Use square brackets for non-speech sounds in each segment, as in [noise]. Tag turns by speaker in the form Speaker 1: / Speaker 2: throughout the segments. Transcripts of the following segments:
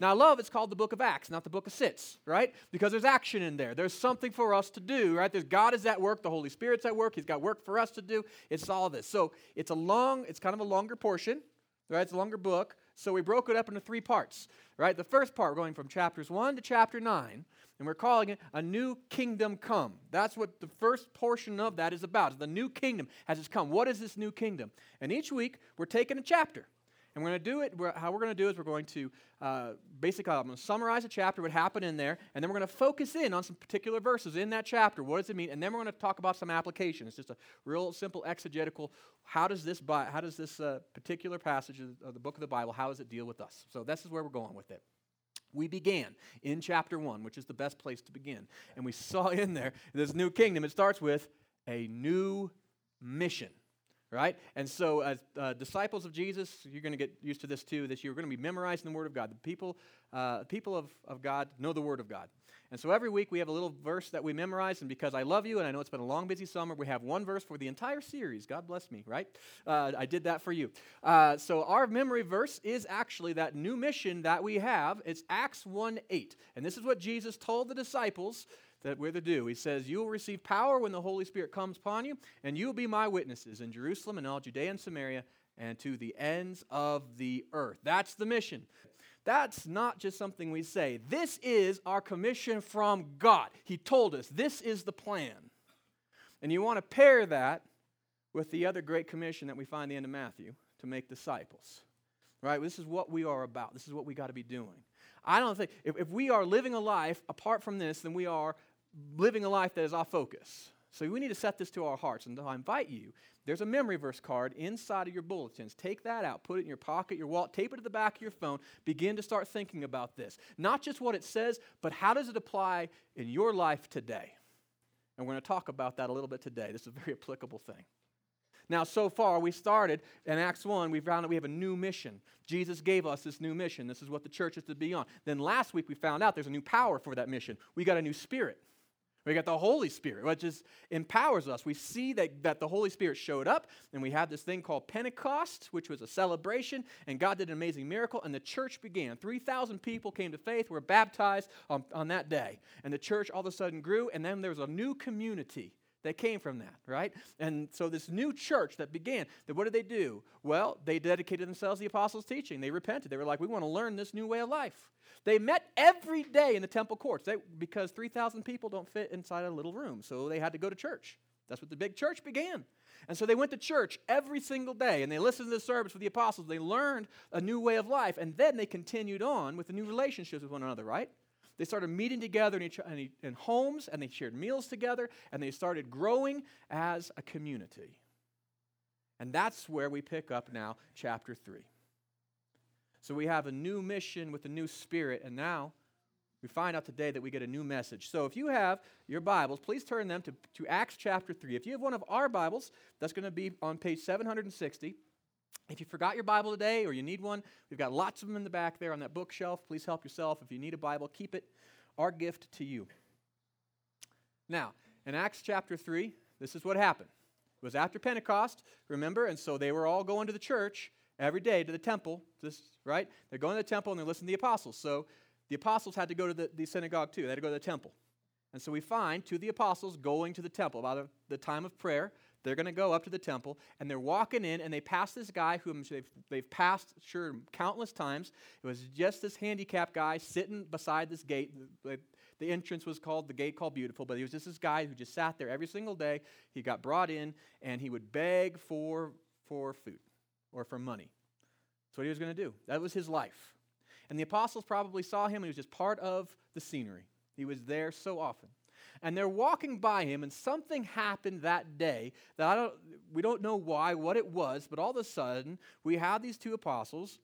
Speaker 1: Now, I love it's called the book of Acts, not the book of Sits, right? Because there's action in there. There's something for us to do, right? There's God is at work, the Holy Spirit's at work, He's got work for us to do. It's all this. So it's a long, it's kind of a longer portion, right? It's a longer book. So we broke it up into three parts, right? The first part, we're going from chapters 1 to chapter 9, and we're calling it a new kingdom come. That's what the first portion of that is about. The new kingdom has it's come. What is this new kingdom? And each week, we're taking a chapter. And we're going to do it, we're, how we're going to do is we're going to uh, basically, I'm going to summarize a chapter, what happened in there, and then we're going to focus in on some particular verses in that chapter. What does it mean? And then we're going to talk about some application. It's just a real simple exegetical, how does this, how does this uh, particular passage of the book of the Bible, how does it deal with us? So this is where we're going with it. We began in chapter 1, which is the best place to begin. And we saw in there this new kingdom. It starts with a new mission right? And so, as uh, disciples of Jesus, you're going to get used to this too. This we're going to be memorizing the Word of God. The people, uh, people of, of God know the Word of God. And so, every week we have a little verse that we memorize. And because I love you, and I know it's been a long, busy summer, we have one verse for the entire series. God bless me, right? Uh, I did that for you. Uh, so, our memory verse is actually that new mission that we have. It's Acts 1 8. And this is what Jesus told the disciples that we're to do. He says, You will receive power when the Holy Spirit comes upon you, and you will be my witnesses in Jerusalem and all Judea and Samaria and to the ends of the earth. That's the mission. That's not just something we say. This is our commission from God. He told us this is the plan. And you want to pair that with the other great commission that we find the end of Matthew to make disciples. Right? This is what we are about. This is what we got to be doing. I don't think, if, if we are living a life apart from this, then we are living a life that is off focus. So we need to set this to our hearts. And I invite you, there's a memory verse card inside of your bulletins. Take that out, put it in your pocket, your wallet, tape it to the back of your phone. Begin to start thinking about this. Not just what it says, but how does it apply in your life today? And we're going to talk about that a little bit today. This is a very [laughs] applicable thing. Now, so far, we started in Acts 1, we found that we have a new mission. Jesus gave us this new mission. This is what the church is to be on. Then last week, we found out there's a new power for that mission. We got a new spirit. We got the Holy Spirit, which just empowers us. We see that, that the Holy Spirit showed up, and we had this thing called Pentecost, which was a celebration, and God did an amazing miracle, and the church began. 3,000 people came to faith, were baptized on, on that day. And the church all of a sudden grew, and then there was a new community that came from that, right? And so this new church that began, that what did they do? Well, they dedicated themselves to the apostles' teaching. They repented. They were like, we want to learn this new way of life. They met every day in the temple courts they, because 3,000 people don't fit inside a little room. So they had to go to church. That's what the big church began. And so they went to church every single day and they listened to the service with the apostles. They learned a new way of life and then they continued on with the new relationships with one another, right? They started meeting together in, each, in, in homes and they shared meals together and they started growing as a community. And that's where we pick up now, chapter 3. So we have a new mission with a new spirit, and now we find out today that we get a new message. So if you have your Bibles, please turn them to, to Acts chapter 3. If you have one of our Bibles, that's going to be on page 760. If you forgot your Bible today or you need one, we've got lots of them in the back there on that bookshelf. Please help yourself. If you need a Bible, keep it. Our gift to you. Now, in Acts chapter 3, this is what happened. It was after Pentecost, remember? And so they were all going to the church every day to the temple, this, right? They're going to the temple and they're listening to the apostles. So the apostles had to go to the, the synagogue too. They had to go to the temple. And so we find two of the apostles going to the temple about the time of prayer. They're going to go up to the temple and they're walking in and they pass this guy whom they've, they've passed, sure, countless times. It was just this handicapped guy sitting beside this gate. The, the entrance was called the gate called Beautiful, but he was just this guy who just sat there every single day. He got brought in and he would beg for, for food or for money. That's what he was going to do. That was his life. And the apostles probably saw him, he was just part of the scenery. He was there so often. And they're walking by him, and something happened that day that I don't, we don't know why, what it was, but all of a sudden, we have these two apostles.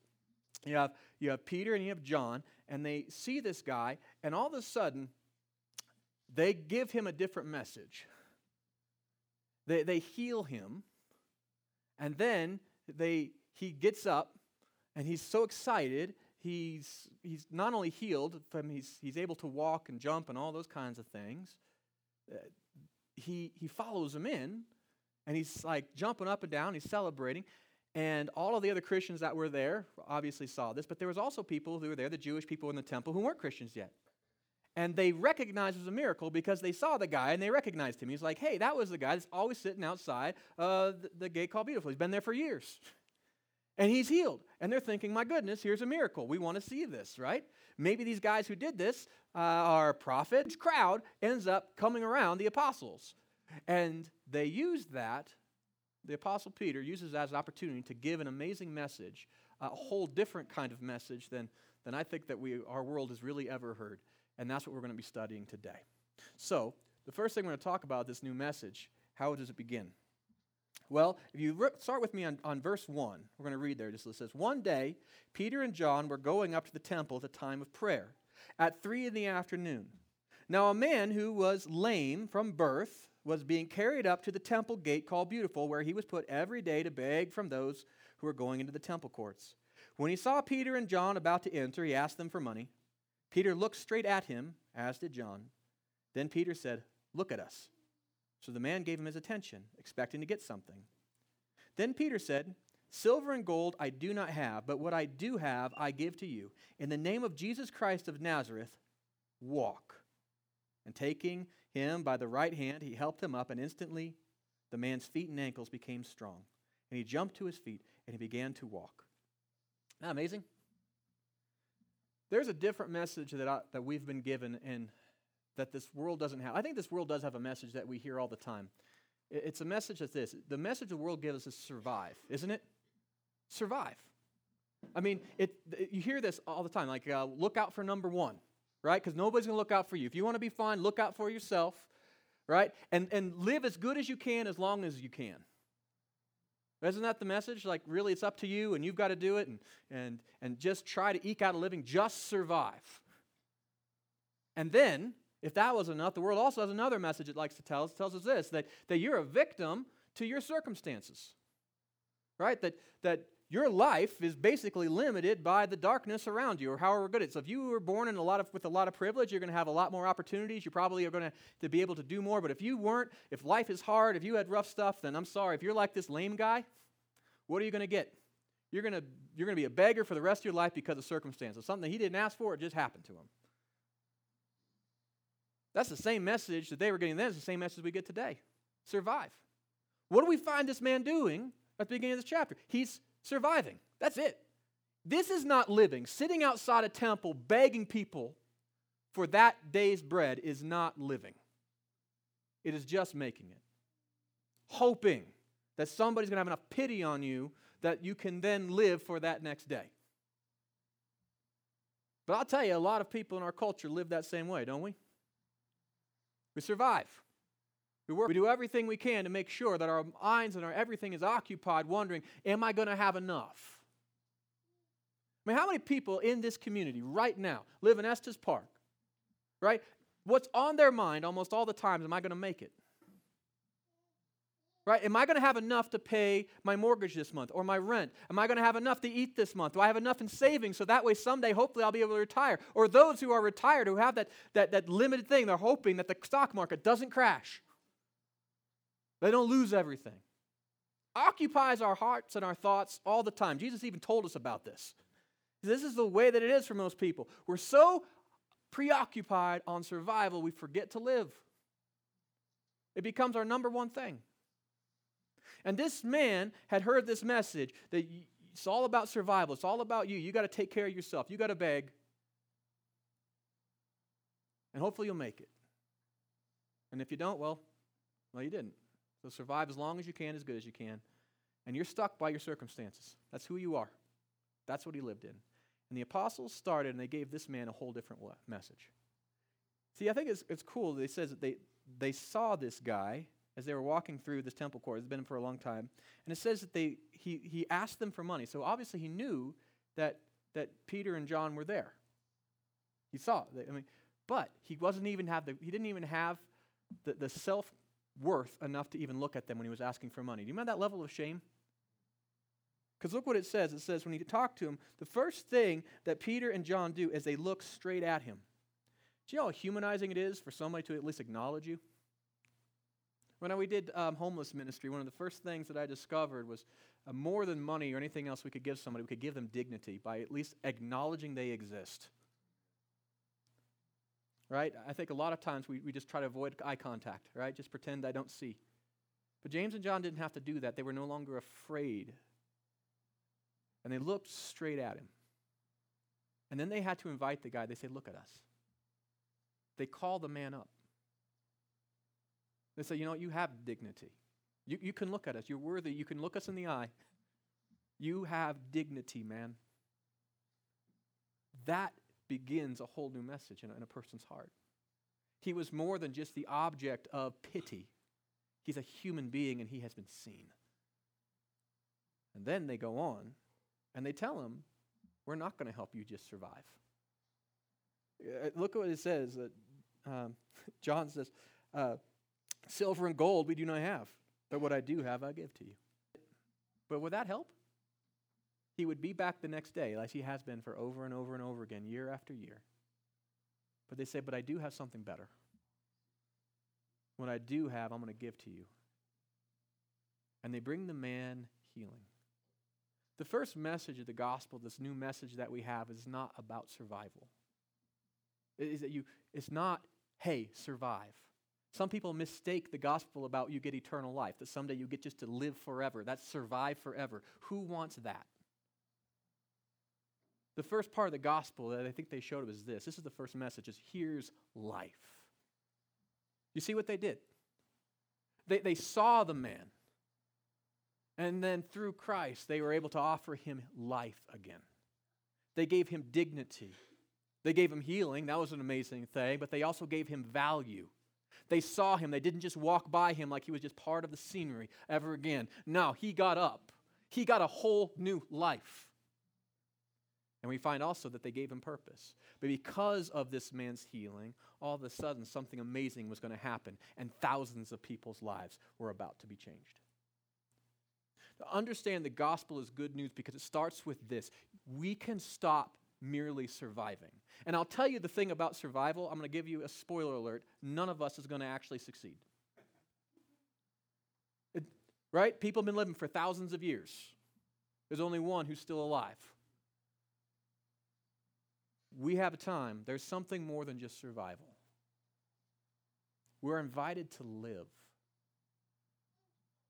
Speaker 1: You have, you have Peter and you have John, and they see this guy, and all of a sudden, they give him a different message. They, they heal him, and then they, he gets up and he's so excited. He's, he's not only healed, from he's, he's able to walk and jump and all those kinds of things. He, he follows him in and he's like jumping up and down, he's celebrating. And all of the other Christians that were there obviously saw this, but there was also people who were there, the Jewish people in the temple, who weren't Christians yet. And they recognized it was a miracle because they saw the guy and they recognized him. He's like, hey, that was the guy that's always sitting outside uh, the, the gate called Beautiful. He's been there for years. And he's healed. And they're thinking, my goodness, here's a miracle. We want to see this, right? Maybe these guys who did this uh, are prophets. Crowd ends up coming around the apostles. And they use that the Apostle Peter uses as an opportunity to give an amazing message, a whole different kind of message than, than I think that we, our world has really ever heard. And that's what we're going to be studying today. So, the first thing we're going to talk about this new message, how does it begin? Well, if you re- start with me on, on verse 1, we're going to read there. Just it says, One day, Peter and John were going up to the temple at the time of prayer, at 3 in the afternoon. Now, a man who was lame from birth, was being carried up to the temple gate called Beautiful, where he was put every day to beg from those who were going into the temple courts. When he saw Peter and John about to enter, he asked them for money. Peter looked straight at him, as did John. Then Peter said, Look at us. So the man gave him his attention, expecting to get something. Then Peter said, Silver and gold I do not have, but what I do have I give to you. In the name of Jesus Christ of Nazareth, walk. And taking him by the right hand, he helped him up, and instantly the man's feet and ankles became strong. And he jumped to his feet and he began to walk. Isn't that amazing? There's a different message that, I, that we've been given and that this world doesn't have. I think this world does have a message that we hear all the time. It's a message that's this the message the world gives us is survive, isn't it? Survive. I mean, it, you hear this all the time, like uh, look out for number one right? Because nobody's going to look out for you. If you want to be fine, look out for yourself, right? And, and live as good as you can as long as you can. Isn't that the message? Like, really, it's up to you and you've got to do it and, and, and just try to eke out a living, just survive. And then, if that was enough, the world also has another message it likes to tell us. It tells us this that, that you're a victim to your circumstances, right? That, that your life is basically limited by the darkness around you or however good it is. So if you were born in a lot of, with a lot of privilege, you're going to have a lot more opportunities. You probably are going to, be able to do more. But if you weren't, if life is hard, if you had rough stuff, then I'm sorry. If you're like this lame guy, what are you going to get? You're going to, you're going to be a beggar for the rest of your life because of circumstances. Something he didn't ask for, it just happened to him. That's the same message that they were getting then. It's the same message we get today. Survive. What do we find this man doing at the beginning of this chapter? He's surviving. That's it. This is not living. Sitting outside a temple begging people for that day's bread is not living. It is just making it. Hoping that somebody's going to have enough pity on you that you can then live for that next day. But I'll tell you, a lot of people in our culture live that same way, don't we? We survive. We work, we do everything we can to make sure that our minds and our everything is occupied wondering, am I going to have enough? I mean, how many people in this community right now live in Estes Park? Right? What's on their mind almost all the time is, am I going to make it? Right? Am I going to have enough to pay my mortgage this month or my rent? Am I going to have enough to eat this month? Do I have enough in savings so that way someday hopefully I'll be able to retire? Or those who are retired who have that, that, that limited thing, they're hoping that the stock market doesn't crash. They don't lose everything. Occupies our hearts and our thoughts all the time. Jesus even told us about this. This is the way that it is for most people. We're so preoccupied on survival, we forget to live. It becomes our number one thing. And this man had heard this message that it's all about survival, it's all about you. You got to take care of yourself, you got to beg. And hopefully you'll make it. And if you don't, well, well, you didn't. So survive as long as you can, as good as you can. And you're stuck by your circumstances. That's who you are. That's what he lived in. And the apostles started and they gave this man a whole different message. See, I think it's, it's cool. They says that they, they saw this guy as they were walking through this temple court. It's been for a long time. And it says that they, he, he asked them for money. So obviously he knew that, that Peter and John were there. He saw. I mean, but he wasn't even have the, he didn't even have the, the self worth enough to even look at them when he was asking for money. Do you remember that level of shame? Because look what it says. It says, when you talk to him, the first thing that Peter and John do is they look straight at him. Do you know how humanizing it is for somebody to at least acknowledge you? When we did um, homeless ministry, one of the first things that I discovered was uh, more than money or anything else we could give somebody, we could give them dignity by at least acknowledging they exist. Right? I think a lot of times we, we just try to avoid eye contact, right? Just pretend I don't see. But James and John didn't have to do that. They were no longer afraid. And they looked straight at him. And then they had to invite the guy. They said, Look at us. They call the man up. They say, You know, you have dignity. You, you can look at us. You're worthy. You can look us in the eye. You have dignity, man. That begins a whole new message in a, in a person's heart. He was more than just the object of pity, he's a human being and he has been seen. And then they go on and they tell him, We're not going to help you just survive. Uh, look at what it says. Um, [laughs] John says, uh, Silver and gold we do not have, but what I do have I give to you. But would that help? He would be back the next day, like he has been for over and over and over again, year after year. But they say, But I do have something better. What I do have, I'm going to give to you. And they bring the man healing. The first message of the gospel, this new message that we have, is not about survival. It is that you, it's not, hey, survive. Some people mistake the gospel about you get eternal life, that someday you get just to live forever. That's survive forever. Who wants that? The first part of the gospel that I think they showed was this. This is the first message is here's life. You see what they did? They, they saw the man. And then through Christ, they were able to offer him life again. They gave him dignity. They gave him healing. That was an amazing thing. But they also gave him value. They saw him. They didn't just walk by him like he was just part of the scenery ever again. No, he got up. He got a whole new life. And we find also that they gave him purpose. But because of this man's healing, all of a sudden something amazing was going to happen, and thousands of people's lives were about to be changed. To understand the gospel is good news because it starts with this we can stop merely surviving. And I'll tell you the thing about survival, I'm going to give you a spoiler alert none of us is going to actually succeed. It, right? People have been living for thousands of years. There's only one who's still alive we have a time, there's something more than just survival. We're invited to live.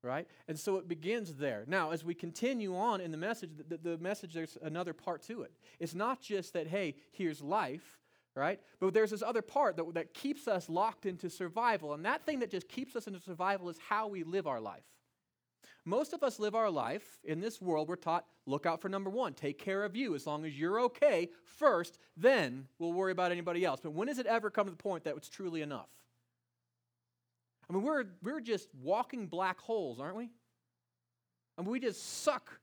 Speaker 1: Right? And so it begins there. Now, as we continue on in the message, the, the, message, there's another part to it. It's not just that, hey, here's life, right? But there's this other part that, that keeps us locked into survival. And that thing that just keeps us into survival is how we live our life. Most of us live our life in this world, we're taught look out for number one, take care of you. As long as you're okay first, then we'll worry about anybody else. But when does it ever come to the point that it's truly enough? I mean, we're, we're just walking black holes, aren't we? I mean, we just suck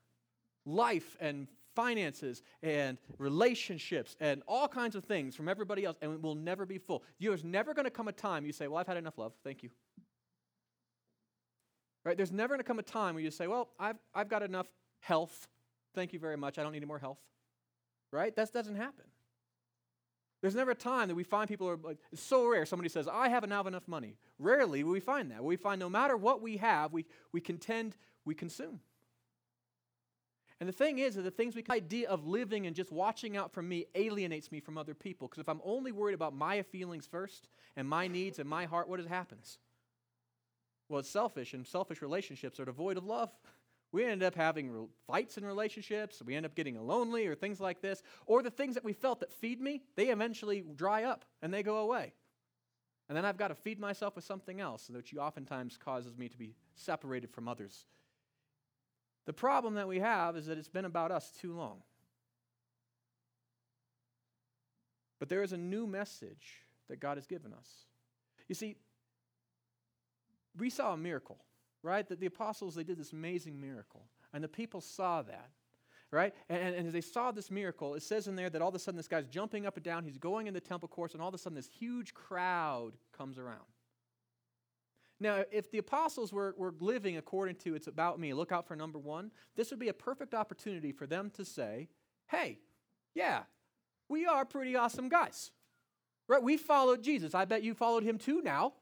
Speaker 1: life and finances and relationships and all kinds of things from everybody else, and we'll never be full. There's never going to come a time you say, Well, I've had enough love. Thank you. Right? There's never going to come a time where you say, well, I've, I've got enough health. Thank you very much. I don't need any more health. Right? That doesn't happen. There's never a time that we find people are like, it's so rare. Somebody says, I haven't have enough money. Rarely will we find that. We find no matter what we have, we, we contend, we consume. And the thing is that the things we idea of living and just watching out for me alienates me from other people. Because if I'm only worried about my feelings first and my needs and my heart, what happens? Well, it's selfish, and selfish relationships are devoid of love. We end up having fights in relationships. We end up getting lonely or things like this. Or the things that we felt that feed me, they eventually dry up and they go away. And then I've got to feed myself with something else, which oftentimes causes me to be separated from others. The problem that we have is that it's been about us too long. But there is a new message that God has given us. You see, we saw a miracle, right? That the apostles, they did this amazing miracle. And the people saw that, right? And, and, as they saw this miracle, it says in there that all of a sudden this guy's jumping up and down. He's going in the temple courts, and all of a sudden this huge crowd comes around. Now, if the apostles were, were living according to it's about me, look out for number one, this would be a perfect opportunity for them to say, hey, yeah, we are pretty awesome guys. Right? We followed Jesus. I bet you followed him too now.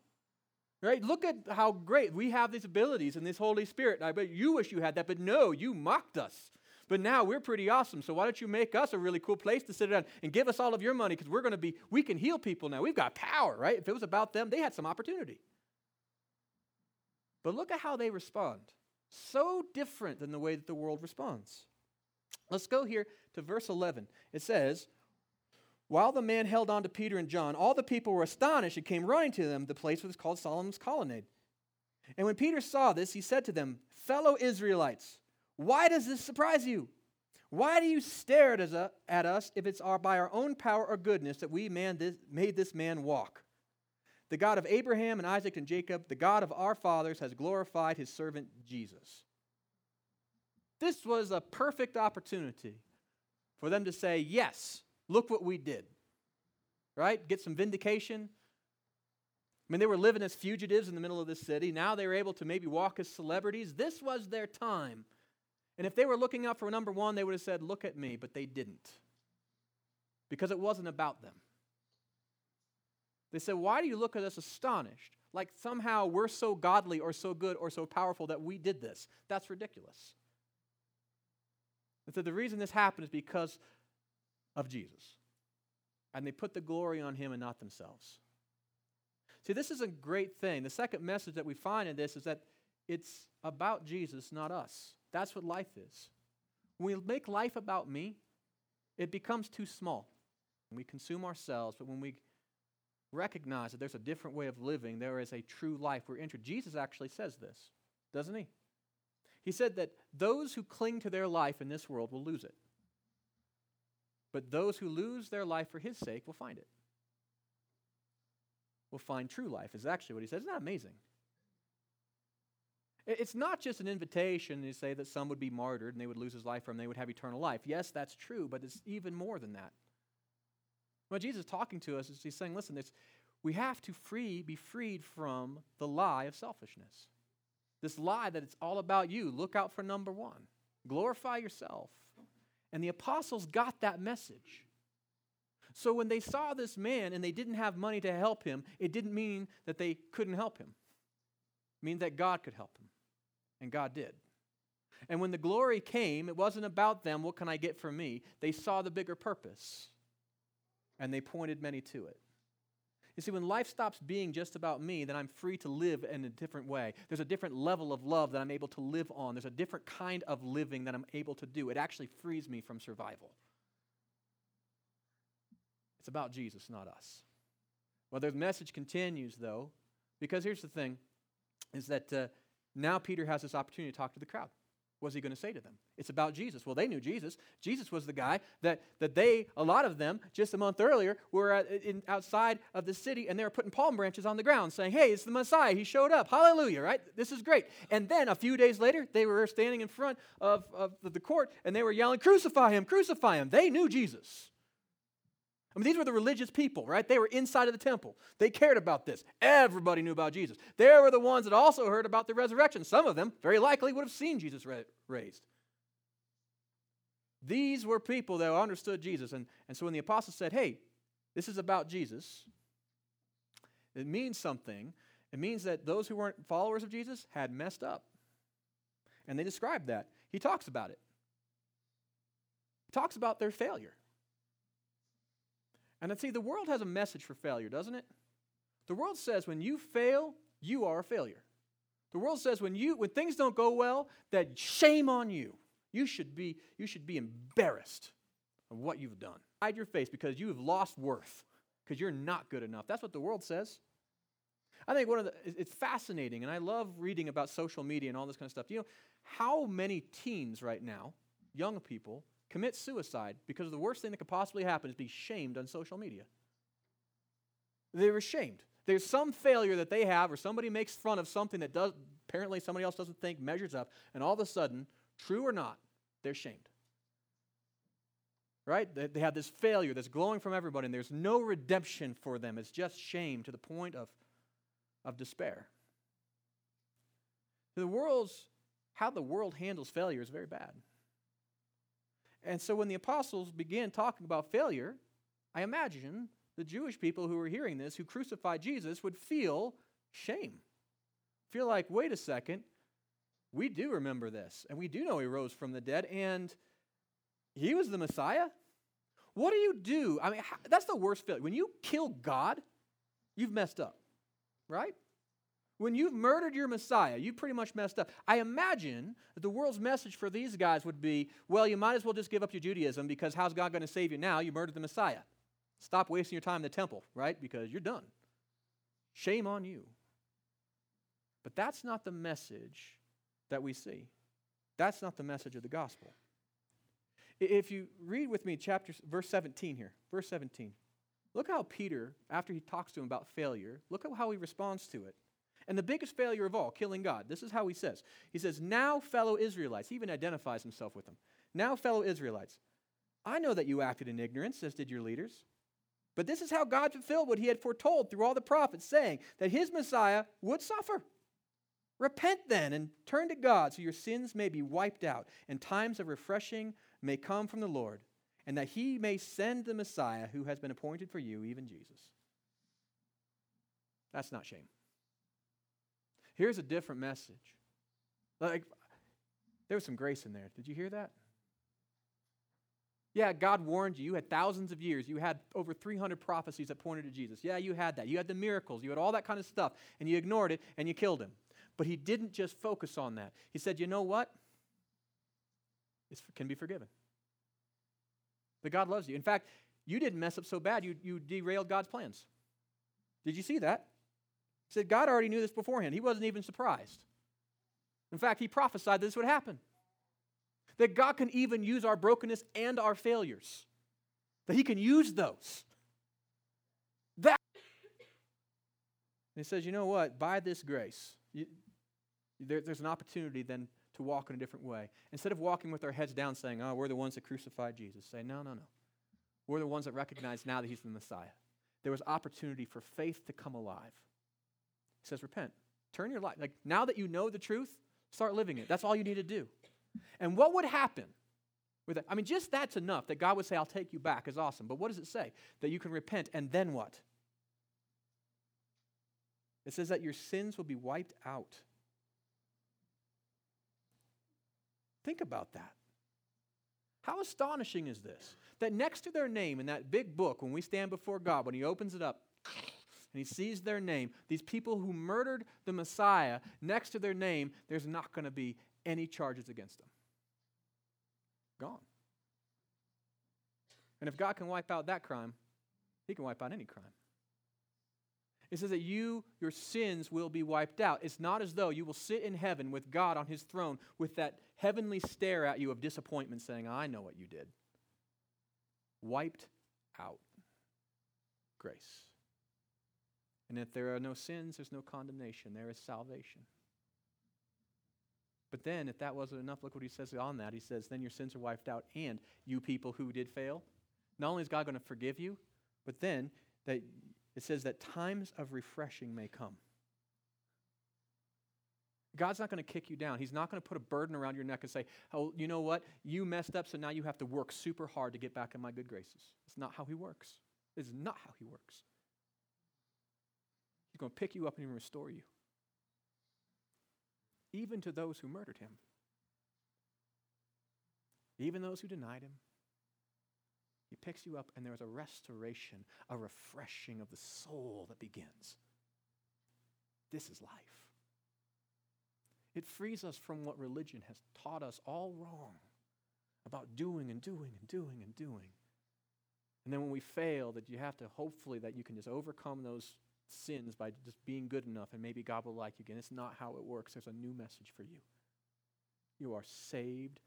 Speaker 1: Right? Look at how great we have these abilities and this Holy Spirit. I bet you wish you had that, but no, you mocked us. But now we're pretty awesome. So why don't you make us a really cool place to sit down and give us all of your money because we're going to be, we can heal people now. We've got power, right? If it was about them, they had some opportunity. But look at how they respond. So different than the way that the world responds. Let's go here to verse 11. It says, While the man held on to Peter and John, all the people were astonished and came running to them. The place was called Solomon's Colonnade. And when Peter saw this, he said to them, Fellow Israelites, why does this surprise you? Why do you stare at us, if it's by our own power or goodness that we made this man walk? The God of Abraham and Isaac and Jacob, the God of our fathers, has glorified his servant Jesus. This was a perfect opportunity for them to say, Yes, look what we did. Right? Get some vindication. I mean, they were living as fugitives in the middle of this city. Now they were able to maybe walk as celebrities. This was their time and if they were looking out for number one, they would have said, Look at me, but they didn't. Because it wasn't about them. They said, Why do you look at us astonished? Like somehow we're so godly or so good or so powerful that we did this. That's ridiculous. And so the reason this happened is because of Jesus. And they put the glory on him and not themselves. See, this is a great thing. The second message that we find in this is that it's about Jesus, not us. That's what life is. When we make life about me, it becomes too small. We consume ourselves, but when we recognize that there's a different way of living, there is a true life we're entered. Jesus actually says this, doesn't he? He said that those who cling to their life in this world will lose it. But those who lose their life for his sake will find it. Will find true life, is actually what he says. Isn't that amazing? It's not just an invitation to say that some would be martyred and they would lose his life for him, they would have eternal life. Yes, that's true, but it's even more than that. What Jesus is talking to us is he's saying, listen, it's, we have to free, be freed from the lie of selfishness. This lie that it's all about you. Look out for number one. Glorify yourself. And the apostles got that message. So when they saw this man and they didn't have money to help him, it didn't mean that they couldn't help him. It means that God could help him. And God did. And when the glory came, it wasn't about them, what can I get from me? They saw the bigger purpose. And they pointed many to it. You see, when life stops being just about me, then I'm free to live in a different way. There's a different level of love that I'm able to live on. There's a different kind of living that I'm able to do. It actually frees me from survival. It's about Jesus, not us. Well, the message continues, though, because here's the thing is that uh, now Peter has this opportunity to talk to the crowd. What's he going to say to them? It's about Jesus. Well, they knew Jesus. Jesus was the guy that, that they, a lot of them, just a month earlier, were at, in, outside of the city and they were putting palm branches on the ground saying, Hey, it's the Messiah. He showed up. Hallelujah, right? This is great. And then a few days later, they were standing in front of, of the court and they were yelling, Crucify him, crucify him. They knew Jesus. I mean, these were the religious people, right? They were inside of the temple. They cared about this. Everybody knew about Jesus. They were the ones that also heard about the resurrection. Some of them, very likely, would have seen Jesus raised. These were people that understood Jesus. And, and so when the apostles said, hey, this is about Jesus, it means something. It means that those who weren't followers of Jesus had messed up. And they described that. He talks about it. He talks about their failure. And I see the world has a message for failure, doesn't it? The world says when you fail, you are a failure. The world says when you when things don't go well, that shame on you. You should be you should be embarrassed of what you've done. Hide your face because you have lost worth because you're not good enough. That's what the world says. I think one of the it's fascinating and I love reading about social media and all this kind of stuff. You know how many teens right now, young people, commit suicide because the worst thing that could possibly happen is be shamed on social media. They're ashamed. There's some failure that they have, or somebody makes fun of something that does apparently somebody else doesn't think measures up, and all of a sudden, true or not, they're shamed. Right? They have this failure that's glowing from everybody, and there's no redemption for them. It's just shame to the point of, of despair. The world's how the world handles failure is very bad. And so when the apostles began talking about failure, I imagine the Jewish people who were hearing this, who crucified Jesus, would feel shame. feel like, wait a second, we do remember this, and we do know he rose from the dead, and he was the Messiah. What do you do? I mean, that's the worst feeling. When you kill God, you've messed up, right? When you've murdered your Messiah, you pretty much messed up. I imagine that the world's message for these guys would be well, you might as well just give up your Judaism because how's God going to save you now? You murdered the Messiah. Stop wasting your time in the temple, right? Because you're done. Shame on you. But that's not the message that we see. That's not the message of the gospel. If you read with me chapter verse 17 here, verse 17. Look how Peter, after he talks to him about failure, look at how he responds to it. And the biggest failure of all, killing God. This is how he says. He says, Now, fellow Israelites, he even identifies himself with them. Now, fellow Israelites, I know that you acted in ignorance, as did your leaders. But this is how God fulfilled what he had foretold through all the prophets, saying that his Messiah would suffer. Repent then and turn to God so your sins may be wiped out and times of refreshing may come from the Lord, and that he may send the Messiah who has been appointed for you, even Jesus. That's not shame. Here's a different message. Like, there was some grace in there. Did you hear that? Yeah, God warned you. You had thousands of years. You had over 300 prophecies that pointed to Jesus. Yeah, you had that. You had the miracles. You had all that kind of stuff. And you ignored it and you killed him. But he didn't just focus on that. He said, you know what? It can be forgiven. That God loves you. In fact, you didn't mess up so bad, you, you derailed God's plans. Did you see that? He said God already knew this beforehand. He wasn't even surprised. In fact, he prophesied this would happen. That God can even use our brokenness and our failures. That he can use those. That. And he says, you know what? By this grace, you, there, there's an opportunity then to walk in a different way. Instead of walking with our heads down saying, oh, we're the ones that crucified Jesus, say, no, no, no. We're the ones that recognize now that he's the Messiah. There was opportunity for faith to come alive. He says, repent. Turn your life. Like now that you know the truth, start living it. That's all you need to do. And what would happen with that? I mean, just that's enough that God would say, I'll take you back is awesome. But what does it say? That you can repent and then what? It says that your sins will be wiped out. Think about that. How astonishing is this? That next to their name in that big book, when we stand before God, when He opens it up, and he sees their name, these people who murdered the Messiah, next to their name, there's not going to be any charges against them. Gone. And if God can wipe out that crime, he can wipe out any crime. It says that you, your sins will be wiped out. It's not as though you will sit in heaven with God on his throne with that heavenly stare at you of disappointment saying, I know what you did. Wiped out. Grace. And if there are no sins, there's no condemnation. There is salvation. But then, if that wasn't enough, look what he says on that. He says, Then your sins are wiped out, and you people who did fail. Not only is God going to forgive you, but then that it says that times of refreshing may come. God's not going to kick you down. He's not going to put a burden around your neck and say, Oh, you know what? You messed up, so now you have to work super hard to get back in my good graces. It's not how He works. It's not how He works going to pick you up and restore you, even to those who murdered him, even those who denied him. He picks you up, and there's a restoration, a refreshing of the soul that begins. This is life. It frees us from what religion has taught us all wrong about doing and doing and doing and doing. And then when we fail, that you have to hopefully that you can just overcome those sins by just being good enough and maybe God will like you again. It's not how it works. There's a new message for you. You are saved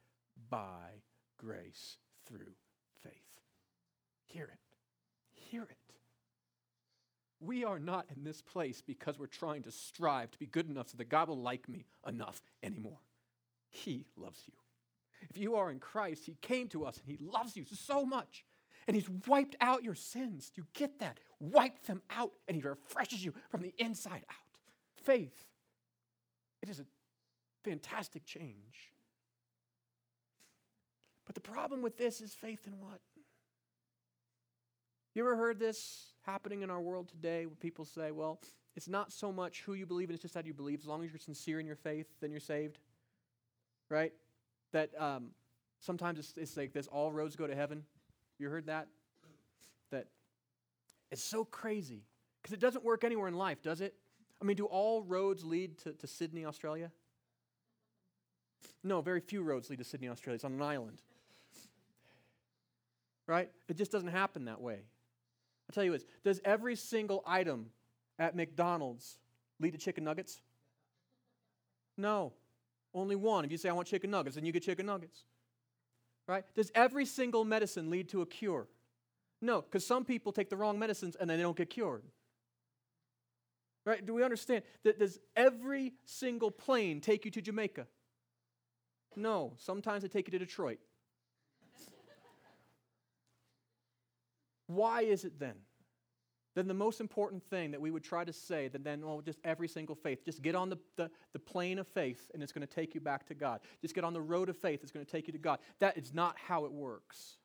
Speaker 1: by grace through faith. Hear it. Hear it. We are not in this place because we're trying to strive to be good enough so that God will like me enough anymore. He loves you. If you are in Christ, He came to us and He loves you so much and He's wiped out your sins. Do you get that? Wipe them out, and He refreshes you from the inside out. Faith. It is a fantastic change. But the problem with this is faith in what? You ever heard this happening in our world today where people say, well, it's not so much who you believe in, it's just how you believe. As long as you're sincere in your faith, then you're saved. Right? That um, sometimes it's, it's like this all roads go to heaven. You heard that? That it's so crazy because it doesn't work anywhere in life, does it? I mean, do all roads lead to, to Sydney, Australia? No, very few roads lead to Sydney, Australia. It's on an island. Right? It just doesn't happen that way. I'll tell you this does every single item at McDonald's lead to chicken nuggets? No. Only one. If you say, I want chicken nuggets, then you get chicken nuggets. Right? Does every single medicine lead to a cure? No, because some people take the wrong medicines and then they don't get cured. Right? Do we understand that does every single plane take you to Jamaica? No, sometimes they take you to Detroit. Why is it then? Then the most important thing that we would try to say that then, well, just every single faith, just get on the, the, the plane of faith and it's going to take you back to God. Just get on the road of faith, it's going to take you to God. That is not how it works.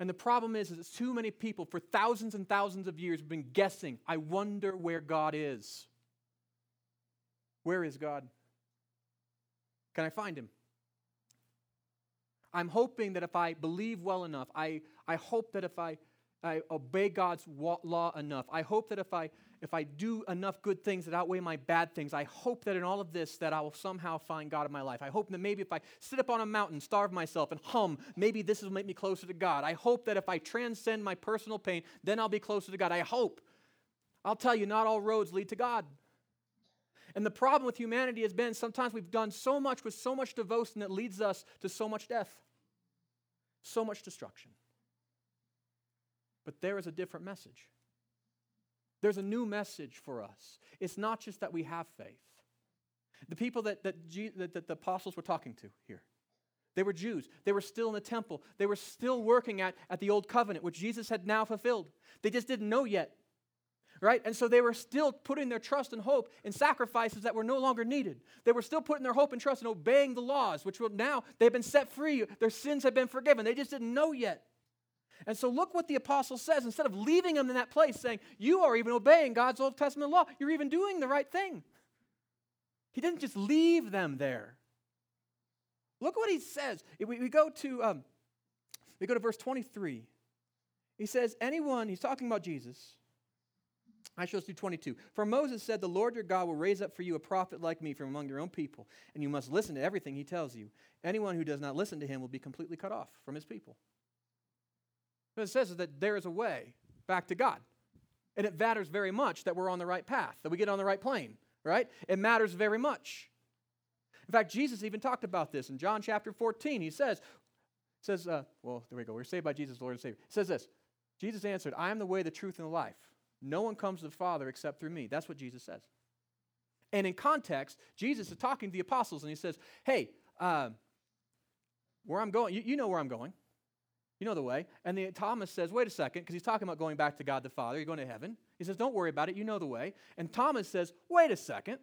Speaker 1: And the problem is, is too many people for thousands and thousands of years have been guessing, I wonder where God is. Where is God? Can I find him? I'm hoping that if I believe well enough, I, I hope that if I, I obey God's law enough, I hope that if I, if I do enough good things that outweigh my bad things, I hope that in all of this that I will somehow find God in my life. I hope that maybe if I sit up on a mountain, starve myself, and hum, maybe this will make me closer to God. I hope that if I transcend my personal pain, then I'll be closer to God. I hope. I'll tell you, not all roads lead to God. And the problem with humanity has been sometimes we've done so much with so much devotion that leads us to so much death, so much destruction. But there is a different message. There's a new message for us. It's not just that we have faith. The people that, that, that, that the apostles were talking to here, they were Jews. They were still in the temple. They were still working at, at the old covenant, which Jesus had now fulfilled. They just didn't know yet right? And so they were still putting their trust and hope in sacrifices that were no longer needed. They were still putting their hope and trust in obeying the laws, which now they've been set free. Their sins have been forgiven. They just didn't know yet. And so look what the apostle says. Instead of leaving them in that place saying, You are even obeying God's Old Testament law, you're even doing the right thing. He didn't just leave them there. Look what he says. We, we go to um, we go to verse 23. He says, Anyone, he's talking about Jesus. I shall do 22. For Moses said, The Lord your God will raise up for you a prophet like me from among your own people, and you must listen to everything he tells you. Anyone who does not listen to him will be completely cut off from his people. What it says is that there is a way back to God. And it matters very much that we're on the right path, that we get on the right plane, right? It matters very much. In fact, Jesus even talked about this in John chapter 14. He says, says, uh, well, there we go. We're saved by Jesus, Lord and Savior. It says this Jesus answered, I am the way, the truth, and the life. No one comes to the Father except through me. That's what Jesus says. And in context, Jesus is talking to the apostles and he says, Hey, uh, where I'm going, you, you, know where I'm going. You know the way. And the, Thomas says, Wait a second, because he's talking about going back to God the Father. You're going to heaven. He says, Don't worry about it. You know the way. And Thomas says, Wait a second.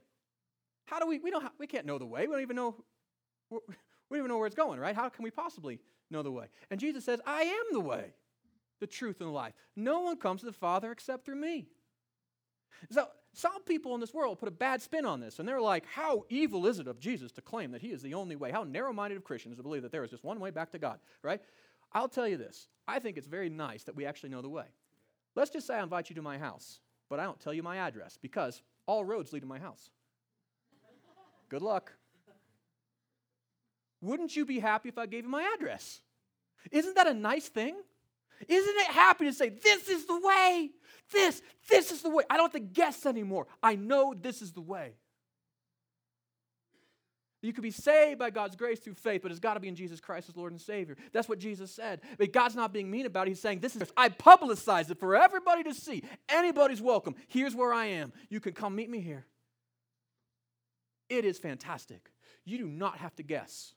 Speaker 1: How do we, we, don't, we can't know the way. We don't even know, we don't even know where it's going, right? How can we possibly know the way? And Jesus says, I am the way the truth, and the life. No one comes to the Father except through me. So, some people in this world put a bad spin on this, and they're like, How evil is it of Jesus to claim that he is the only way? How narrow minded of Christians to believe that there is just one way back to God, right? I'll tell you this I think it's very nice that we actually know the way. Let's just say I invite you to my house, but I don't tell you my address because all roads lead to my house. Good luck. Wouldn't you be happy if I gave you my address? Isn't that a nice thing? Isn't it happy to say, This is the way? This, this is the way. I don't have to guess anymore. I know this is the way. You could be saved by God's grace through faith, but it's got to be in Jesus Christ as Lord and Savior. That's what Jesus said. But God's not being mean about it. He's saying, This is, I publicize it for everybody to see. Anybody's welcome. Here's where I am. You can come meet me here. It is fantastic. You do not have to guess.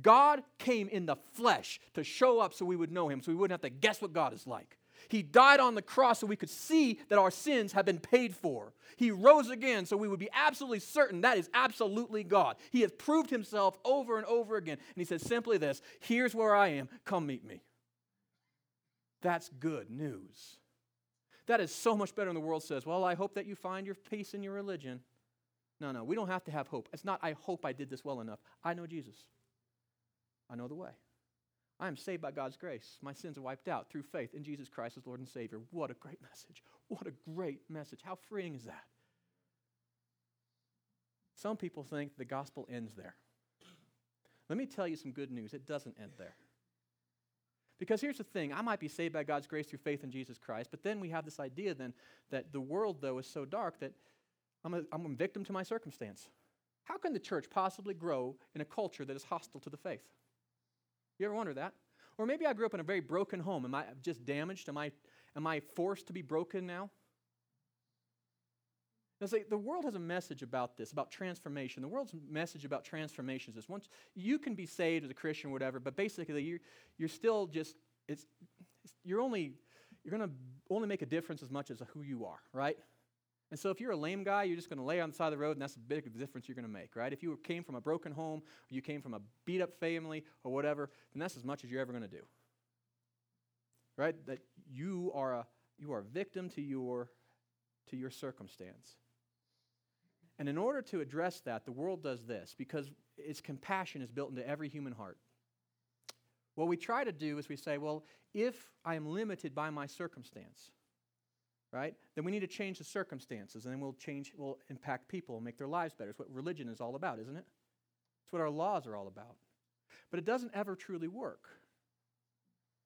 Speaker 1: God came in the flesh to show up so we would know him, so we wouldn't have to guess what God is like. He died on the cross so we could see that our sins have been paid for. He rose again so we would be absolutely certain that is absolutely God. He has proved himself over and over again. And he says simply this Here's where I am. Come meet me. That's good news. That is so much better than the world says, Well, I hope that you find your peace in your religion. No, no, we don't have to have hope. It's not, I hope I did this well enough. I know Jesus, I know the way. I am saved by God's grace. My sins are wiped out through faith in Jesus Christ as Lord and Savior. What a great message. What a great message. How freeing is that? Some people think the gospel ends there. Let me tell you some good news. It doesn't end there. Because here's the thing I might be saved by God's grace through faith in Jesus Christ, but then we have this idea then that the world, though, is so dark that I'm a, I'm a victim to my circumstance. How can the church possibly grow in a culture that is hostile to the faith? You ever wonder that? Or maybe I grew up in a very broken home. Am I just damaged? Am I, am I forced to be broken now? Now, say, the world has a message about this, about transformation. The world's message about transformation is this. Once you can be saved as a Christian or whatever, but basically you're, you're still just, it's, it's you're only, you're going to only make a difference as much as who you are, right? And so if you're a lame guy, you're just going to lay on the side of the road, and that's the big difference you're going to make, right? If you came from a broken home, or you came from a beat up family, or whatever, then that's as much as you're ever going to do. Right? That you are a you are a victim to your to your circumstance. And in order to address that, the world does this because its compassion is built into every human heart. What we try to do is we say, well, if I am limited by my circumstance, right? Then we need to change the circumstances, and then we'll change, we'll impact people and make their lives better. It's what religion is all about, isn't it? It's what our laws are all about. But it doesn't ever truly work,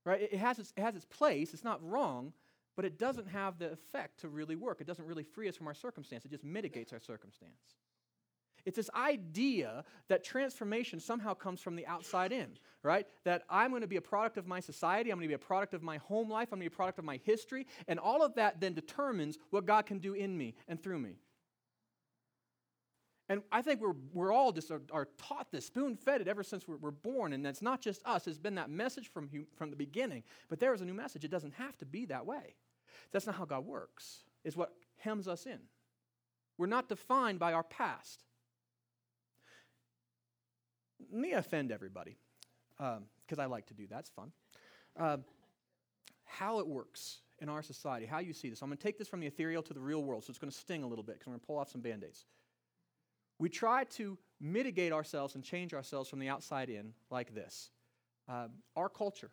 Speaker 1: right? It has its, it has its place. It's not wrong, but it doesn't have the effect to really work. It doesn't really free us from our circumstance. It just mitigates our circumstance. It's this idea that transformation somehow comes from the outside in, right? That I'm going to be a product of my society, I'm going to be a product of my home life, I'm going to be a product of my history, and all of that then determines what God can do in me and through me. And I think we're, we're all just are, are taught this, spoon fed it ever since we're, we're, born. And that's not just us, it's been that message from, from the beginning. But there is a new message. It doesn't have to be that way. That's not how God works, it's what hems us in. We're not defined by our past me offend everybody because um, I like to do that. It's fun. Uh, how it works in our society, how you see this. I'm going to take this from the ethereal to the real world, so it's going to sting a little bit because I'm going to pull off some band aids. We try to mitigate ourselves and change ourselves from the outside in like this. Uh, our culture,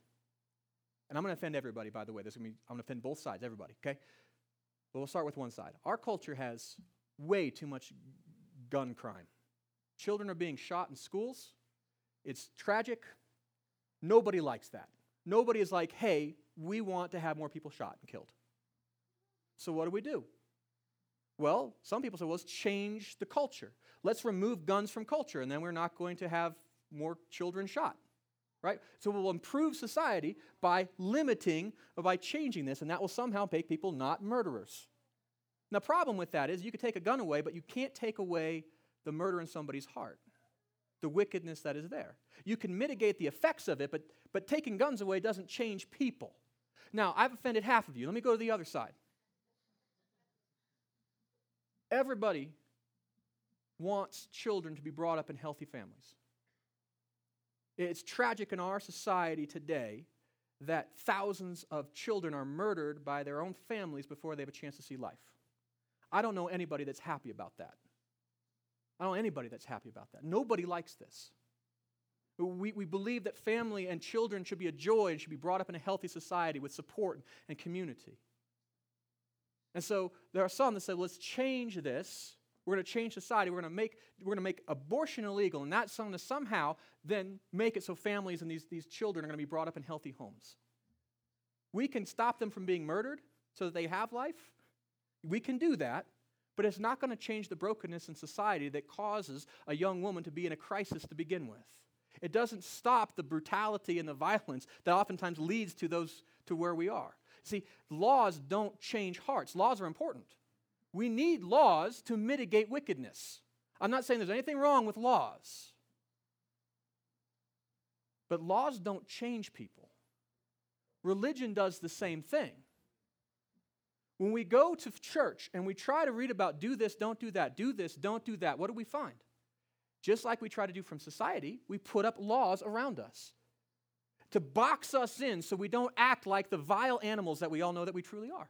Speaker 1: and I'm going to offend everybody, by the way. This is to be, I'm going to offend both sides, everybody, okay? But we'll start with one side. Our culture has way too much gun crime. Children are being shot in schools. It's tragic. Nobody likes that. Nobody is like, hey, we want to have more people shot and killed. So what do we do? Well, some people say, well, let's change the culture. Let's remove guns from culture, and then we're not going to have more children shot. Right? So we'll improve society by limiting or by changing this, and that will somehow make people not murderers. Now, the problem with that is you could take a gun away, but you can't take away the murder in somebody's heart, the wickedness that is there. You can mitigate the effects of it, but, but taking guns away doesn't change people. Now, I've offended half of you. Let me go to the other side. Everybody wants children to be brought up in healthy families. It's tragic in our society today that thousands of children are murdered by their own families before they have a chance to see life. I don't know anybody that's happy about that. I don't know anybody that's happy about that. Nobody likes this. We, we believe that family and children should be a joy and should be brought up in a healthy society with support and community. And so there are some that say, let's change this. We're going to change society. We're going to make, we're going to make abortion illegal, and that's going to somehow then make it so families and these, these children are going to be brought up in healthy homes. We can stop them from being murdered so that they have life. We can do that. But it's not going to change the brokenness in society that causes a young woman to be in a crisis to begin with. It doesn't stop the brutality and the violence that oftentimes leads to those to where we are. See, laws don't change hearts. Laws are important. We need laws to mitigate wickedness. I'm not saying there's anything wrong with laws. But laws don't change people. Religion does the same thing. When we go to church and we try to read about do this, don't do that, do this, don't do that, what do we find? Just like we try to do from society, we put up laws around us to box us in so we don't act like the vile animals that we all know that we truly are.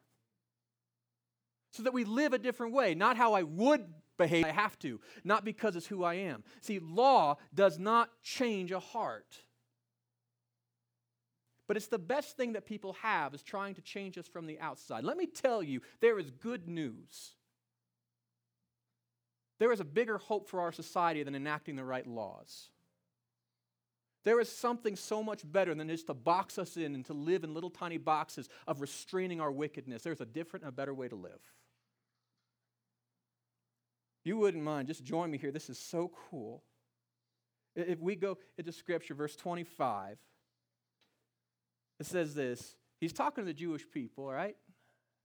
Speaker 1: so that we live a different way, not how I would behave, I have to, not because it's who I am. See, law does not change a heart. But it's the best thing that people have is trying to change us from the outside. Let me tell you, there is good news. There is a bigger hope for our society than enacting the right laws. There is something so much better than just to box us in and to live in little tiny boxes of restraining our wickedness. There's a different and a better way to live. You wouldn't mind, just join me here. This is so cool. If we go into Scripture, verse 25, it says this. He's talking to the Jewish people, right?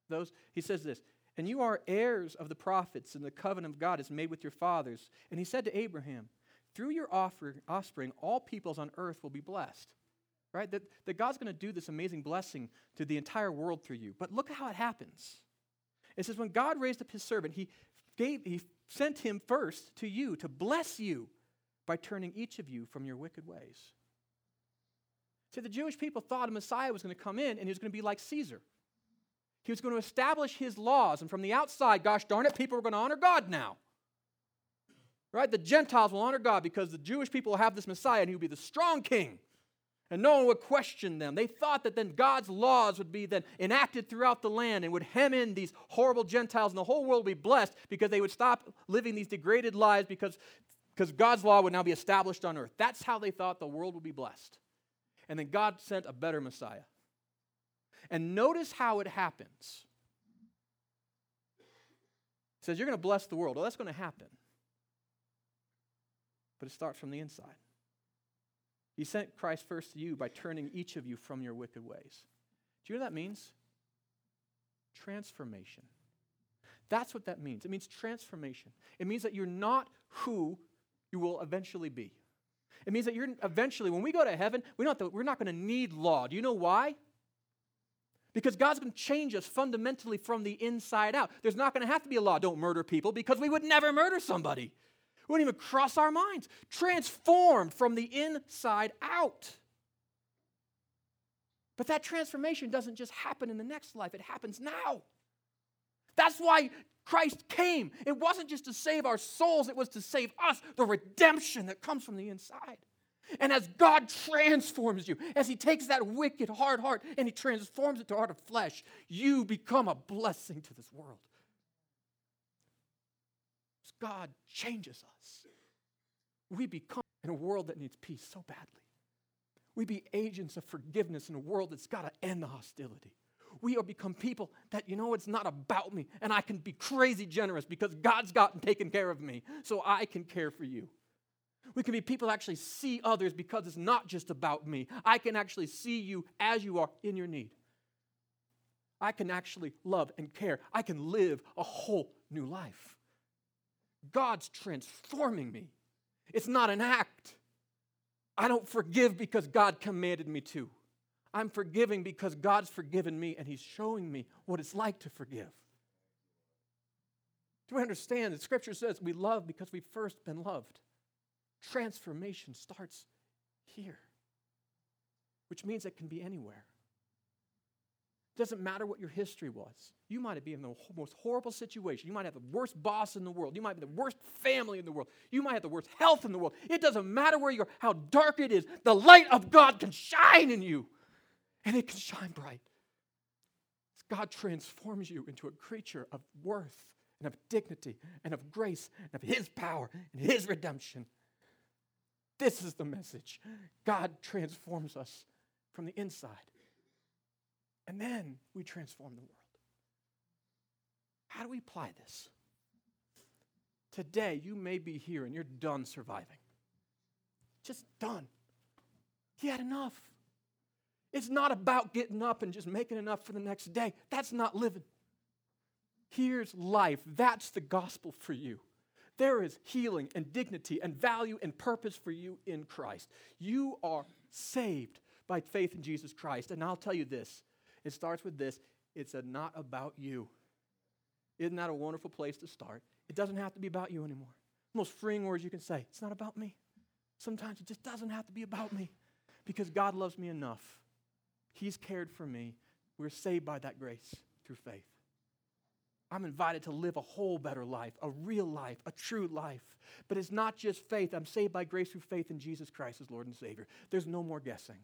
Speaker 1: Those, he says this, and you are heirs of the prophets, and the covenant of God is made with your fathers. And he said to Abraham, through your offspring, all peoples on earth will be blessed. Right? That, that God's going to do this amazing blessing to the entire world through you. But look how it happens. It says, when God raised up his servant, he gave, he sent him first to you to bless you by turning each of you from your wicked ways. See, the Jewish people thought a Messiah was going to come in and he was going to be like Caesar. He was going to establish his laws, and from the outside, gosh darn it, people were going to honor God now. Right? The Gentiles will honor God because the Jewish people will have this Messiah and he will be the strong king. And no one would question them. They thought that then God's laws would be then enacted throughout the land and would hem in these horrible Gentiles and the whole world would be blessed because they would stop living these degraded lives because, because God's law would now be established on earth. That's how they thought the world would be blessed. And then God sent a better Messiah. And notice how it happens. It says, You're going to bless the world. Well, that's going to happen but it starts from the inside. He sent Christ first to you by turning each of you from your wicked ways. Do you know what that means? Transformation. That's what that means. It means transformation. It means that you're not who you will eventually be. It means that you're eventually, when we go to heaven, we don't to, we're not going to need law. Do you know why? Because God's going to change us fundamentally from the inside out. There's not going to have to be a law, don't murder people, because we would never murder somebody We wouldn't even cross our minds. Transformed from the inside out. But that transformation doesn't just happen in the next life, it happens now. That's why Christ came. It wasn't just to save our souls, it was to save us, the redemption that comes from the inside. And as God transforms you, as He takes that wicked, hard heart and He transforms it to heart of flesh, you become a blessing to this world. God changes us. We become in a world that needs peace so badly. We be agents of forgiveness in a world that's got to end the hostility. We are become people that, you know, it's not about me, and I can be crazy generous because God's gotten taken care of me, so I can care for you. We can be people that actually see others because it's not just about me. I can actually see you as you are in your need. I can actually love and care. I can live a whole new life. God's transforming me. It's not an act. I don't forgive because God commanded me to. I'm forgiving because God's forgiven me and He's showing me what it's like to forgive. Do we understand that Scripture says we love because we've first been loved? Transformation starts here, which means it can be anywhere. It Doesn't matter what your history was. You might be in the most horrible situation. You might have the worst boss in the world. You might be the worst family in the world. You might have the worst health in the world. It doesn't matter where you are, how dark it is. The light of God can shine in you, and it can shine bright. God transforms you into a creature of worth and of dignity and of grace and of His power and His redemption. This is the message. God transforms us from the inside. And then we transform the world. How do we apply this? Today, you may be here and you're done surviving. Just done. You had enough. It's not about getting up and just making enough for the next day. That's not living. Here's life. That's the gospel for you. There is healing and dignity and value and purpose for you in Christ. You are saved by faith in Jesus Christ. And I'll tell you this it starts with this it's not about you. Isn't that a wonderful place to start? It doesn't have to be about you anymore. Most freeing words you can say it's not about me. Sometimes it just doesn't have to be about me because God loves me enough. He's cared for me. We're saved by that grace through faith. I'm invited to live a whole better life, a real life, a true life. But it's not just faith. I'm saved by grace through faith in Jesus Christ as Lord and Savior. There's no more guessing.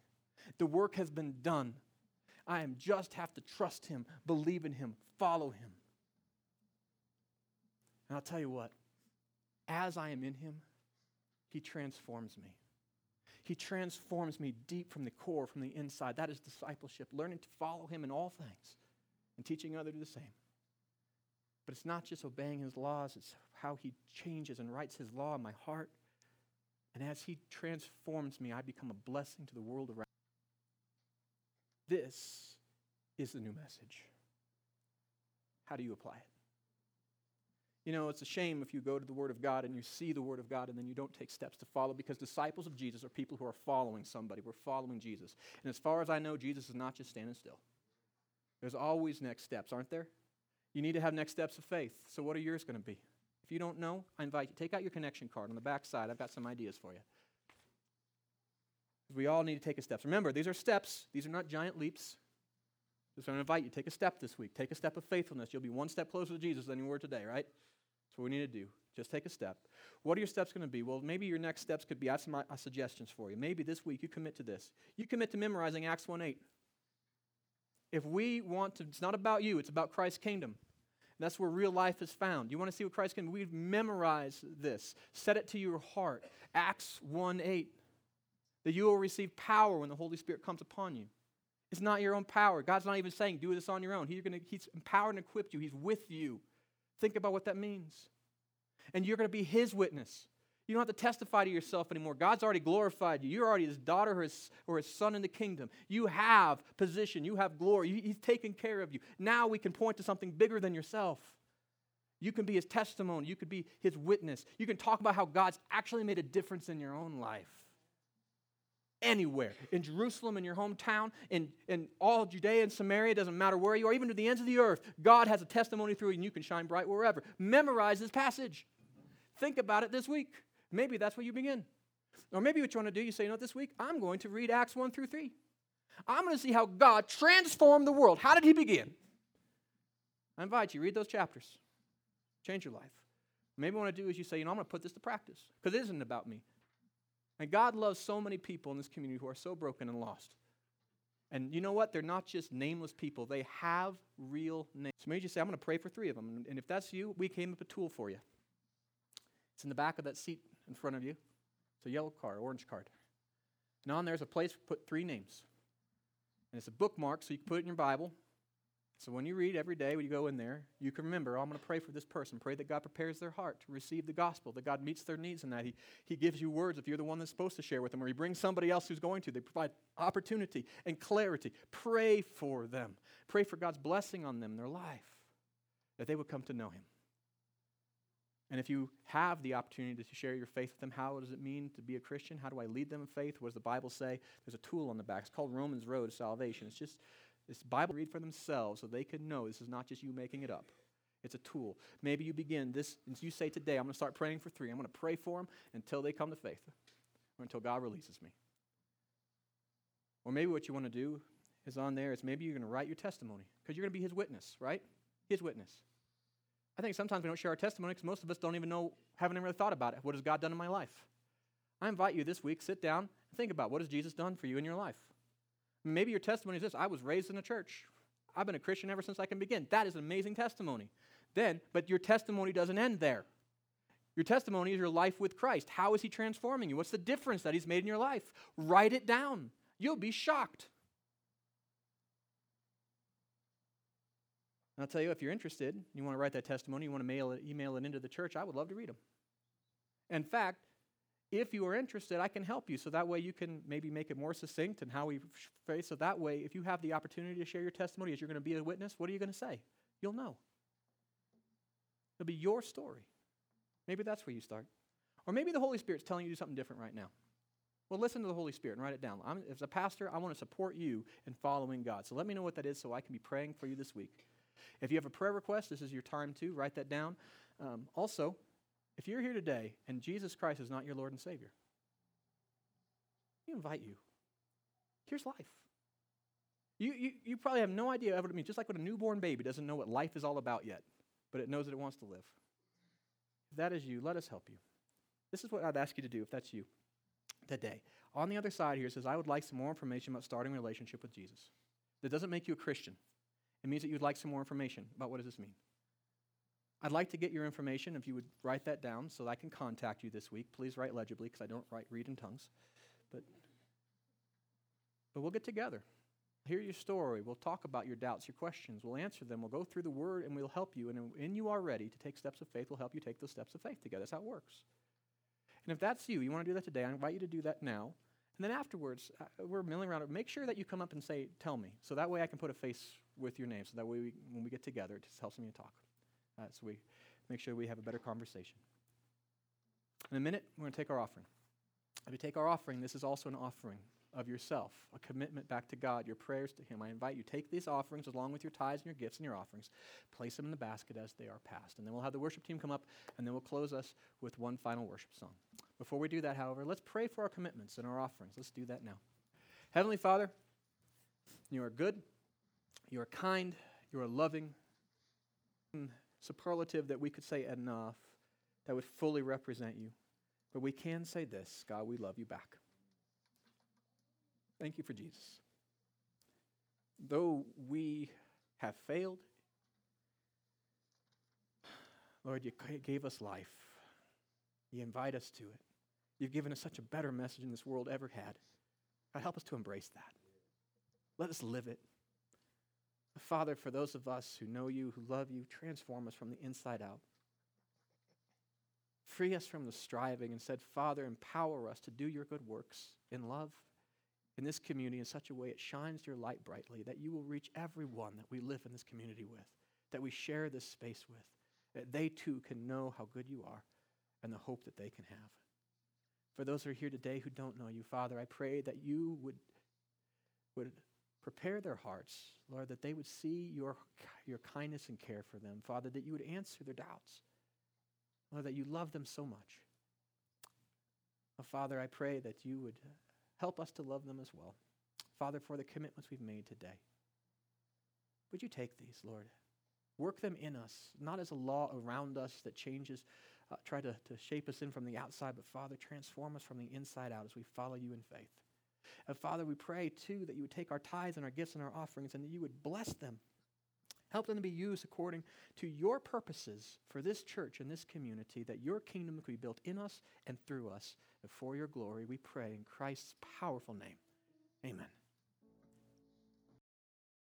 Speaker 1: The work has been done. I am just have to trust Him, believe in Him, follow Him. And I'll tell you what, as I am in Him, He transforms me. He transforms me deep from the core, from the inside. That is discipleship, learning to follow Him in all things and teaching others to do the same. But it's not just obeying His laws, it's how He changes and writes His law in my heart. And as He transforms me, I become a blessing to the world around. me. This is the new message. How do you apply it? You know, it's a shame if you go to the Word of God and you see the Word of God and then you don't take steps to follow because disciples of Jesus are people who are following somebody. We're following Jesus. And as far as I know, Jesus is not just standing still. There's always next steps, aren't there? You need to have next steps of faith. So, what are yours going to be? If you don't know, I invite you take out your connection card on the back side. I've got some ideas for you. We all need to take a step. Remember, these are steps. These are not giant leaps. So I invite you, take a step this week. Take a step of faithfulness. You'll be one step closer to Jesus than you were today, right? What we need to do. Just take a step. What are your steps going to be? Well, maybe your next steps could be, I have some uh, suggestions for you. Maybe this week you commit to this. You commit to memorizing Acts 1 8. If we want to, it's not about you, it's about Christ's kingdom. That's where real life is found. You want to see what Christ can? We've memorized this. Set it to your heart. Acts 1 8. That you will receive power when the Holy Spirit comes upon you. It's not your own power. God's not even saying do this on your own. He's, gonna, he's empowered and equipped you, He's with you. Think about what that means. And you're going to be His witness. You don't have to testify to yourself anymore. God's already glorified you. You're already His daughter or His, or his son in the kingdom. You have position, you have glory. He's taken care of you. Now we can point to something bigger than yourself. You can be His testimony, you could be His witness. You can talk about how God's actually made a difference in your own life anywhere in Jerusalem, in your hometown, in, in all Judea and Samaria, doesn't matter where you are, even to the ends of the earth. God has a testimony through you, and you can shine bright wherever. Memorize this passage. Think about it this week. Maybe that's where you begin. Or maybe what you want to do, you say, you know, this week I'm going to read Acts 1 through 3. I'm going to see how God transformed the world. How did he begin? I invite you, read those chapters. Change your life. Maybe what I want to do is you say, you know, I'm going to put this to practice because it isn't about me. And God loves so many people in this community who are so broken and lost. And you know what? They're not just nameless people, they have real names. So maybe you say, I'm going to pray for three of them. And if that's you, we came up a tool for you. It's in the back of that seat in front of you. It's a yellow card, orange card. And on there's a place to put three names. And it's a bookmark, so you can put it in your Bible. So when you read every day, when you go in there, you can remember, oh, I'm going to pray for this person. Pray that God prepares their heart to receive the gospel, that God meets their needs in that. He, he gives you words if you're the one that's supposed to share with them, or He brings somebody else who's going to. They provide opportunity and clarity. Pray for them. Pray for God's blessing on them, their life, that they would come to know Him. And if you have the opportunity to share your faith with them, how does it mean to be a Christian? How do I lead them in faith? What does the Bible say? There's a tool on the back. It's called Romans Road to Salvation. It's just this Bible read for themselves so they can know this is not just you making it up. It's a tool. Maybe you begin this, and you say today, I'm going to start praying for three. I'm going to pray for them until they come to faith or until God releases me. Or maybe what you want to do is on there is maybe you're going to write your testimony because you're going to be his witness, right? His witness. I think sometimes we don't share our testimony because most of us don't even know, haven't even really thought about it. What has God done in my life? I invite you this week, sit down and think about what has Jesus done for you in your life. Maybe your testimony is this I was raised in a church. I've been a Christian ever since I can begin. That is an amazing testimony. Then, but your testimony doesn't end there. Your testimony is your life with Christ. How is He transforming you? What's the difference that He's made in your life? Write it down. You'll be shocked. And I'll tell you, if you're interested, you want to write that testimony, you want to mail it, email it into the church, I would love to read them. In fact, if you are interested, I can help you. So that way you can maybe make it more succinct and how we face. So that way, if you have the opportunity to share your testimony as you're going to be a witness, what are you going to say? You'll know. It'll be your story. Maybe that's where you start. Or maybe the Holy Spirit's telling you to do something different right now. Well, listen to the Holy Spirit and write it down. I'm, as a pastor, I want to support you in following God. So let me know what that is so I can be praying for you this week. If you have a prayer request, this is your time to write that down. Um, also, if you're here today and Jesus Christ is not your Lord and Savior, we invite you. Here's life. You, you, you probably have no idea what it means, just like when a newborn baby doesn't know what life is all about yet. but it knows that it wants to live. If that is you, let us help you. This is what I'd ask you to do if that's you today. On the other side here, says, I would like some more information about starting a relationship with Jesus. That doesn't make you a Christian. It means that you'd like some more information about what does this mean. I'd like to get your information if you would write that down so that I can contact you this week. Please write legibly because I don't write read in tongues. But but we'll get together. Hear your story. We'll talk about your doubts, your questions. We'll answer them. We'll go through the word and we'll help you. And when you are ready to take steps of faith, we'll help you take those steps of faith together. That's how it works. And if that's you, you want to do that today, I invite you to do that now. And then afterwards, uh, we're milling around. Make sure that you come up and say, Tell me. So that way I can put a face with your name. So that way we, when we get together, it just helps me to talk. Uh, so we make sure we have a better conversation. In a minute, we're going to take our offering. If you take our offering, this is also an offering of yourself, a commitment back to God, your prayers to Him. I invite you, take these offerings along with your tithes and your gifts and your offerings, place them in the basket as they are passed. And then we'll have the worship team come up, and then we'll close us with one final worship song. Before we do that, however, let's pray for our commitments and our offerings. Let's do that now. Heavenly Father, you are good, you are kind, you are loving, superlative that we could say enough that would fully represent you. But we can say this God, we love you back. Thank you for Jesus. Though we have failed, Lord, you gave us life. You invite us to it. You've given us such a better message than this world ever had. God, help us to embrace that. Let us live it. Father, for those of us who know you, who love you, transform us from the inside out. Free us from the striving and said, Father, empower us to do your good works in love in this community in such a way it shines your light brightly, that you will reach everyone that we live in this community with, that we share this space with, that they too can know how good you are and the hope that they can have. For those who are here today who don't know you, Father, I pray that you would, would prepare their hearts, Lord, that they would see your, your kindness and care for them. Father, that you would answer their doubts. Lord, that you love them so much. Oh, Father, I pray that you would Help us to love them as well. Father, for the commitments we've made today, would you take these, Lord? Work them in us, not as a law around us that changes, uh, try to, to shape us in from the outside, but Father, transform us from the inside out as we follow you in faith. And Father, we pray too that you would take our tithes and our gifts and our offerings and that you would bless them. Help them to be used according to your purposes for this church and this community, that your kingdom could be built in us and through us and for your glory, we pray in Christ's powerful name. Amen.